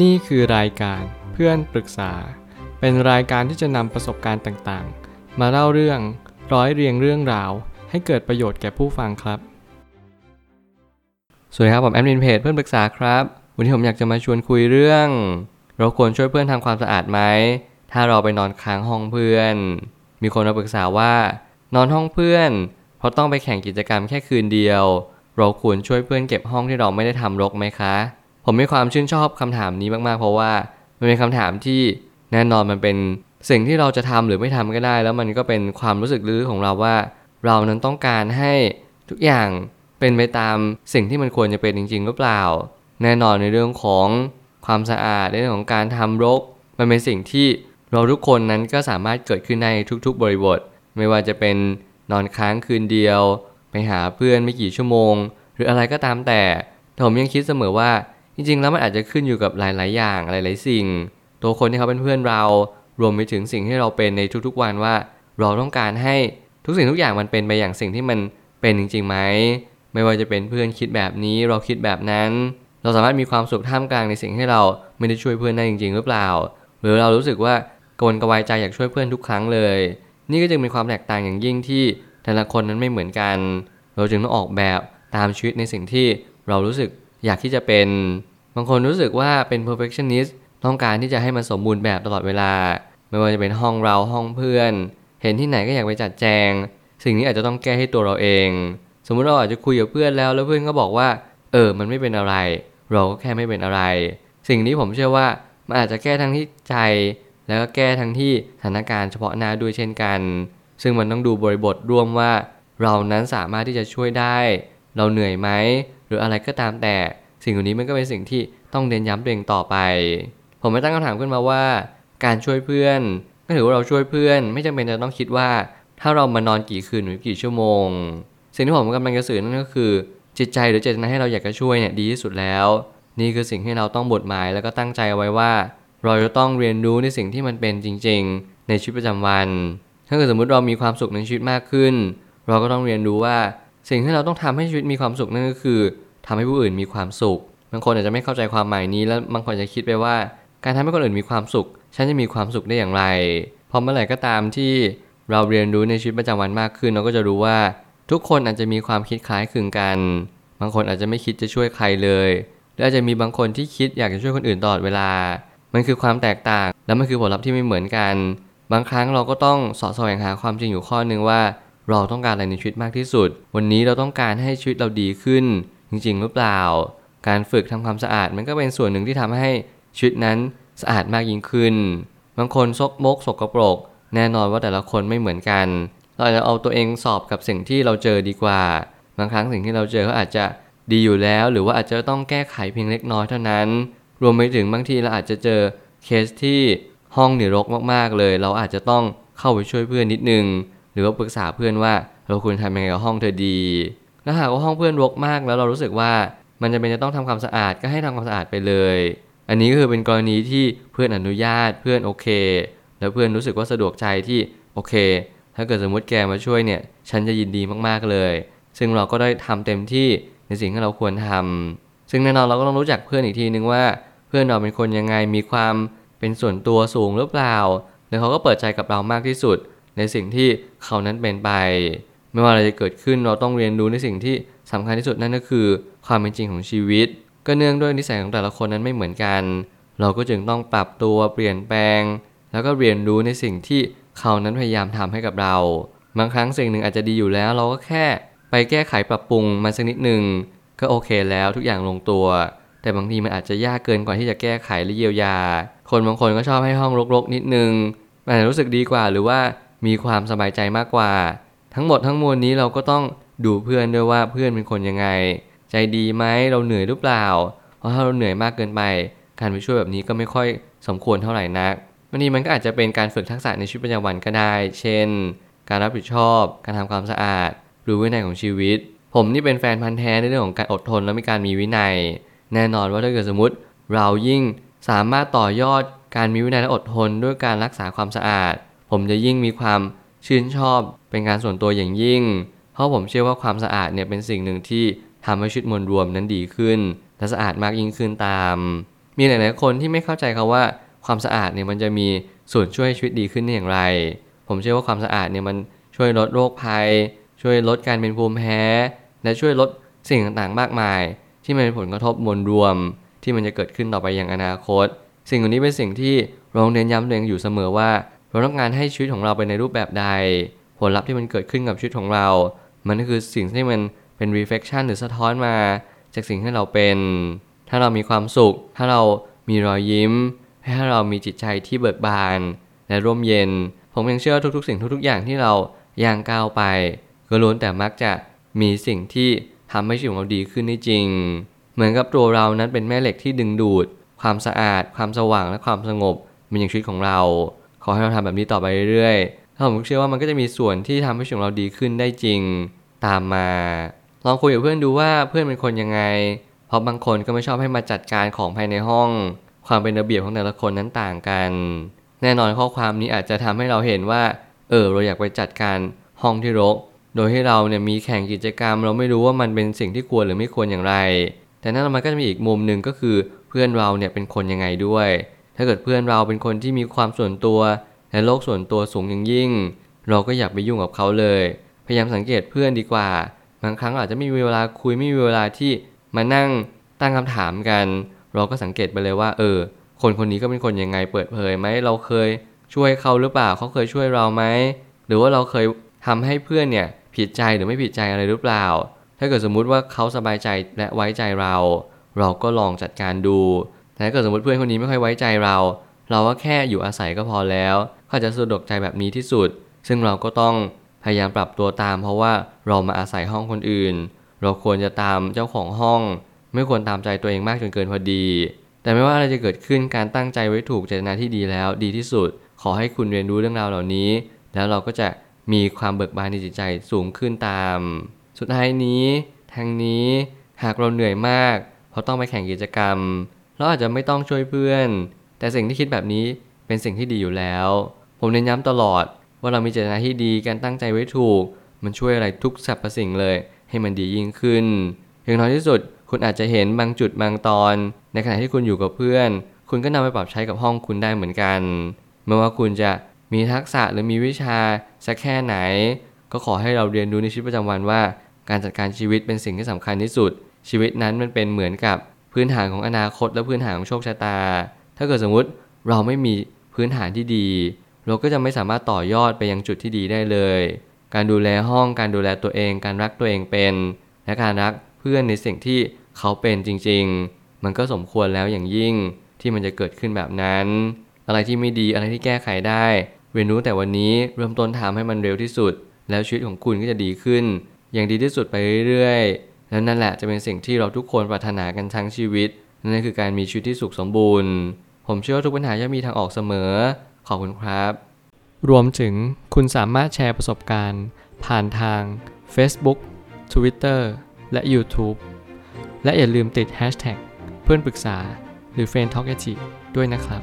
นี่คือรายการเพื่อนปรึกษา เป็นรายการที่จะนำประสบการณ์ต่างๆ มาเล่าเรื่องร้อยเรียงเรื่องราว ให้เกิดประโยชน์แก่ผู้ฟังครับ สวัสดีครับผมแอดมินเพจเพื่อนปรึกษาครับ วันนี้ผมอยากจะมาชวนคุยเรื่อง เราควรช่วยเพื่อนทำความสะอาดไหม ถ้าเราไปนอนค้างห้องเพื่อน มีคนมาปรึกษาว่า นอนห้องเพื่อน เพราะต้องไปแข่งกิจกรรมแค่คืนเดียว เราควรช่วยเพื่อนเก็บห้องที่เราไม่ได้ทำรกไหมคะ ผมมีความชื่นชอบคำถามนี้มากๆ เพราะว่ามันเป็นคำถามที่แน่นอนมันเป็นสิ่งที่เราจะทำหรือไม่ทำก็ได้ แล้วมันก็เป็นความรู้สึกลึกของเราว่า เรานั้นต้องการให้ทุกอย่างเป็นไปตามสิ่งที่มันควรจะเป็นจริง ๆ หรือเปล่า แน่นอนในเรื่องของความสะอาดในเรื่องของการทำรก มันเป็นสิ่งที่เราทุกคนนั้นก็สามารถเกิดขึ้นในทุกๆ บริบท ไม่ว่าจะเป็นนอนค้างคืนเดียว ไปหาเพื่อนไม่กี่ชั่วโมง หรืออะไรก็ตามแต่แต่ผมยังคิดเสมอว่า จริงๆ แล้วมันอาจจะขึ้นอยู่กับหลาย ๆ อย่างหลาย ๆ สิ่ง ตัวคนที่เขาเป็นเพื่อนเรา รวมไปถึงสิ่งที่เราเป็นในทุกๆวันว่า เราต้องการให้ทุกสิ่งทุกอย่างมันเป็นไปอย่างสิ่งที่มันเป็นจริงๆไหมไม่ว่าจะเป็นเพื่อนคิดแบบนี้เราคิดแบบนั้น เราสามารถมีความสุขท่ามกลางในสิ่งที่เราไม่ได้ช่วยเพื่อนได้จริง ๆ หรือเปล่า หรือเรารู้สึกว่าโกนกระวายใจอยากช่วยเพื่อนทุกครั้งเลย นี่ก็จึงเป็นความแตกต่างอย่างยิ่งที่แต่ละคนนั้นไม่เหมือนกัน เราจึงต้องออกแบบตามชีวิตในสิ่งที่เรารู้สึก อยากที่จะเป็น บางคนรู้สึกว่าเป็น perfectionist ต้องการที่จะให้มันสมบูรณ์แบบตลอดเวลา ไม่ว่าจะเป็นห้องเราห้องเพื่อน เห็นที่ไหนก็อยากไปจัดแจง สิ่งนี้อาจจะต้องแก้ให้ตัวเราเอง สมมุติเราอาจจะคุยกับเพื่อนแล้ว แล้วเพื่อนก็บอกว่า เออ มันไม่เป็นอะไร เราก็แค่ไม่เป็นอะไร สิ่งนี้ผมเชื่อว่ามันอาจจะแก้ทั้งที่ใจ แล้วก็แก้ทั้งที่สถานการณ์เฉพาะหน้าด้วยเช่นกัน ซึ่งมันต้องดูบริบทร่วมว่า เรานั้นสามารถที่จะช่วยได้ เราเหนื่อยไหม รืออะไรก็ตามแต่สิ่งเหล่านี้มันก็เป็นสิ่งที่ต้องเน้นย้ำตัวเองต่อไป ผมไม่ตั้งคำถามขึ้นมาว่า การช่วยเพื่อน ก็ถือว่าเราช่วยเพื่อน ไม่จำเป็นจะต้องคิดว่า ถ้าเรามานอนกี่คืนหรือกี่ชั่วโมง สิ่งที่ผมกำลังจะสื่อนั่นก็คือ จิตใจหรือเจตนาให้เราอยากจะช่วยเนี่ยดีที่สุดแล้ว นี่คือสิ่งที่เราต้องบทหมายแล้วก็ตั้งใจเอาไว้ว่า เราจะต้องเรียนรู้ในสิ่งที่มันเป็นจริง ๆ ในชีวิตประจำวัน ถ้าเกิดสมมุติเรามีความสุขในชีวิตมากขึ้น เราก็ต้องเรียนรู้ว่า สิ่งที่เราต้องทำให้ชีวิตมีความสุขนั่นก็คือทำให้ผู้อื่นมีความสุข บางคนอาจจะไม่เข้าใจความหมายนี้แล้วบางคนจะคิดไปว่า การทำให้คนอื่นมีความสุข ฉันจะมีความสุขได้อย่างไรพราะเมื่อไหร่ก็ตามที่เราเรียนรู้ในชีวิตประจำวันมากขึ้น เราก็จะรู้ว่าทุกคนอาจจะมีความคิดคล้ายคลึงกัน บางคนอาจจะไม่คิดจะช่วยใครเลยหรืออาจจะมีบางคนที่คิดอยากจะช่วยคนอื่นตลอดเวลา มันคือความแตกต่าง และมันคือผลลัพธ์ที่ไม่เหมือนกัน บางครั้งเราก็ต้องสอดแสวงหาความจริงอยู่ข้อหนึ่งว่า เราต้องการอะไรในชีวิตมากที่สุด วันนี้เราต้องการให้ชีวิตเราดีขึ้น จริง ๆ หรือเปล่า การฝึกทำความสะอาดมันก็เป็นส่วนหนึ่งที่ทำให้ชีวิตนั้นสะอาดมากยิ่งขึ้น บางคนซกมกสกปรก แน่นอนว่าแต่ละคนไม่เหมือนกัน เราอาจจะเอาตัวเองสอบกับสิ่งที่เราเจอดีกว่า บางครั้งสิ่งที่เราเจอเขาอาจจะดีอยู่แล้ว หรือว่าอาจจะต้องแก้ไขเพียงเล็กน้อยเท่านั้น รวมไปถึงบางทีเราอาจจะเจอเคสที่ห้องนี่รกมากๆเลย เราอาจจะต้องเข้าไปช่วยเพื่อนนิดนึง หรือว่าปรึกษาเพื่อนว่าเราควรทำยังไงกับห้องเธอดีถ้าหากว่าห้องเพื่อนรกมาก แล้วเรารู้สึกว่ามันจะเป็นจะต้องทำความสะอาดก็ให้ทำความสะอาดไปเลย อันนี้ก็คือเป็นกรณีที่เพื่อนอนุญาตเพื่อนโอเค แล้วเพื่อนรู้สึกว่าสะดวกใจที่โอเค ถ้าเกิดสมมติแกมาช่วยเนี่ย ฉันจะยินดีมากๆเลย ซึ่งเราก็ได้ทำเต็มที่ในสิ่งที่เราควรทำซึ่งแน่นอนเราก็ต้องรู้จักเพื่อนอีกทีนึงว่า เพื่อนเราเป็นคนยังไงมีความเป็นส่วนตัวสูงหรือเปล่าหรือเขาก็เปิดใจกับเรามากที่สุด ในสิ่งที่เขานั้นเป็นไป ไม่ว่าอะไรจะเกิดขึ้นเราต้องเรียนรู้ในสิ่งที่สำคัญที่สุดนั่นก็คือ ความเป็นจริงของชีวิต ก็เนื่องด้วยนิสัยของแต่ละคนนั้นไม่เหมือนกัน เราก็จึงต้องปรับตัวเปลี่ยนแปลง แล้วก็เรียนรู้ในสิ่งที่เขานั้นพยายามทำให้กับเรา บางครั้งสิ่งหนึ่งอาจจะดีอยู่แล้ว เราก็แค่ไปแก้ไขปรับปรุงมันสักนิดหนึ่งก็โอเคแล้วทุกอย่างลงตัว แต่บางทีมันอาจจะยากเกินกว่าที่จะแก้ไขและเยียวยา คนบางคนก็ชอบให้ห้องรกๆนิดนึงมันรู้สึกดีกว่าหรือว่า มีความสบายใจมากกว่า ทั้งหมดทั้งมวลนี้เราก็ต้องดูเพื่อนด้วยว่าเพื่อนเป็นคนยังไง ใจดีไหมเราเหนื่อยหรือเปล่า เพราะถ้าเราเหนื่อยมากเกินไป การไปช่วยแบบนี้ก็ไม่ค่อยสมควรเท่าไหร่นักบางทีมันก็อาจจะเป็นการฝึกทักษะในชีวิตประจำวันก็ได้ เช่น การรับผิดชอบ การทำความสะอาด หรือวินัยของชีวิต ผมนี่เป็นแฟนพันธ์แท้ในเรื่องของการอดทนและมีการมีวินัย แน่นอนว่าถ้าเกิดสมมติ เรายิ่งสามารถต่อยอดการมีวินัยและอดทนด้วยการรักษาความสะอาด ผมจะยิ่งมีความชื่นชอบเป็นการส่วนตัวอย่างยิ่ง เพราะผมเชื่อว่าความสะอาดเนี่ยเป็นสิ่งหนึ่งที่ทำให้ชีวิตมวลรวมนั้นดีขึ้น และสะอาดมากยิ่งขึ้นตาม มีหลายๆคนที่ไม่เข้าใจเขาว่าความสะอาดเนี่ยมันจะมีส่วนช่วยชีวิตดีขึ้นได้อย่างไร ผมเชื่อว่าความสะอาดเนี่ยมันช่วยลดโรคภัย ช่วยลดการเป็นภูมิแพ้ และช่วยลดสิ่งต่างๆ มากมาย ที่มันเป็นผลกระทบมวลรวม ที่มันจะเกิดขึ้นต่อไปอย่างอนาคต สิ่งเหล่านี้เป็นสิ่งที่โรงเรียนย้ำตัวเองอยู่เสมอว่า เราต้องการให้ชีวิตของเราไปในรูปแบบใด ผลลัพธ์ที่มันเกิดขึ้นกับชีวิตของเรา มันก็คือสิ่งที่มันเป็น reflection หรือสะท้อนมา จากสิ่งที่เราเป็น ถ้าเรามีความสุข ถ้าเรามีรอยยิ้ม ถ้าเรามีจิตใจที่เบิกบาน และร่มเย็น ผมยังเชื่อทุกๆ สิ่งทุกๆ อย่างที่เราย่างก้าวไป ก็ล้วนแต่มักจะมีสิ่งที่ทำให้ชีวิตของเราดีขึ้นได้จริง เหมือนกับตัวเรานั้นเป็นแม่เหล็กที่ดึงดูด ความสะอาด ความสว่างและความสงบมันยังชีวิตของเรา ขอให้เราทำแบบนี้ต่อไปเรื่อยๆถ้าผมเชื่อว่ามันก็จะมีส่วนที่ทำให้ชีวิตของเราดีขึ้นได้จริงตามมา ลองคุยกับเพื่อนดูว่าเพื่อนเป็นคนยังไง เพราะบางคนก็ไม่ชอบให้มาจัดการของภายในห้อง ความเป็นระเบียบของแต่ละคนนั้นต่างกัน แน่นอนข้อความนี้อาจจะทำให้เราเห็นว่า เออเราอยากไปจัดการห้องที่รก โดยที่เราเนี่ยมีแข่งกิจกรรม เราไม่รู้ว่ามันเป็นสิ่งที่ควรหรือไม่ควรอย่างไร แต่นั่นมันก็จะมีอีกมุมหนึ่งก็คือเพื่อนเราเนี่ยเป็นคนยังไงด้วย ถ้าเกิดเพื่อนเราเป็นคนที่มีความส่วนตัวและโลกส่วนตัวสูงอย่างยิ่ง เราก็อยากไปยุ่งกับเขาเลย พยายามสังเกตเพื่อนดีกว่า บางครั้งอาจจะไม่มีเวลาคุยไม่มีเวลาที่มานั่งตั้งคำถามกัน เราก็สังเกตไปเลยว่า เออ คนคนนี้ก็เป็นคนยังไงเปิดเผยไหมเราเคยช่วยเขาหรือเปล่าเขาเคยช่วยเราไหมหรือว่าเราเคยทำให้เพื่อนเนี่ยผิดใจหรือไม่ผิดใจอะไรหรือเปล่า ถ้าเกิดสมมุติว่าเขาสบายใจและไว้ใจเรา เราก็ลองจัดการดู แต่ถ้าเกิดสมมติเพื่อนคนนี้ไม่ค่อยไว้ใจเรา เราก็แค่อยู่อาศัยก็พอแล้วเขาจะสะดวกใจแบบนี้ที่สุด ซึ่งเราก็ต้องพยายามปรับตัวตาม เพราะว่าเรามาอาศัยห้องคนอื่น เราควรจะตามเจ้าของห้อง ไม่ควรตามใจตัวเองมากจนเกินพอดี แต่ไม่ว่าอะไรจะเกิดขึ้นการตั้งใจไว้ถูกเจตนาที่ดีแล้ว ดีที่สุด ขอให้คุณเรียนรู้เรื่องราวเหล่านี้ แล้วเราก็จะมีความเบิกบานในจิตใจสูงขึ้นตาม สุดท้ายนี้ทางนี้หากเราเหนื่อยมาก เพราะต้องไปแข่งกิจกรรม เราอาจจะไม่ต้องช่วยเพื่อน แต่สิ่งที่คิดแบบนี้เป็นสิ่งที่ดีอยู่แล้ว ผมเน้นย้ำตลอดว่าเรามีเจตนาที่ดีการตั้งใจไว้ถูก มันช่วยอะไรทุกสรรพสิ่งเลย ให้มันดียิ่งขึ้น อย่างน้อยที่สุด คุณอาจจะเห็นบางจุดบางตอน ในขณะที่คุณอยู่กับเพื่อน คุณก็นำไปปรับใช้กับห้องคุณได้เหมือนกันไม่ว่าคุณจะมีทักษะหรือมีวิชาสักแค่ไหน ก็ขอให้เราเรียนรู้ในชีวิตประจำวันว่า การจัดการชีวิตเป็นสิ่งที่สำคัญที่สุด ชีวิตนั้นมันเป็นเหมือนกับ พื้นฐานของอนาคตและพื้นฐานของโชคชะตา ถ้าเกิดสมมุติเราไม่มีพื้นฐานที่ดี เราก็จะไม่สามารถต่อยอดไปยังจุดที่ดีได้เลย การดูแลห้องการดูแลตัวเอง การรักตัวเองเป็น และการรักเพื่อนในสิ่งที่เขาเป็นจริง ๆ มันก็สมควรแล้วอย่างยิ่งที่มันจะเกิดขึ้นแบบนั้น อะไรที่ไม่ดีอะไรที่แก้ไขได้ เรียนรู้แต่วันนี้เริ่มต้นทำให้มันเร็วที่สุด แล้วชีวิตของคุณก็จะดีขึ้น อย่างดีที่สุดไปเรื่อยๆ แล้วนั่นแหละจะเป็นสิ่งที่เราทุกคนปรารถนากันทั้งชีวิต นั่นคือการมีชีวิตที่สุขสมบูรณ์ ผมเชื่อว่าทุกปัญหาย่อมมีทางออกเสมอ ขอบคุณครับ รวมถึงคุณสามารถแชร์ประสบการณ์ ผ่านทาง Facebook Twitter และ YouTube และอย่าลืมติด Hashtag เพื่อนปรึกษาหรือ f r ร e n d t a l k ด้วยนะครับ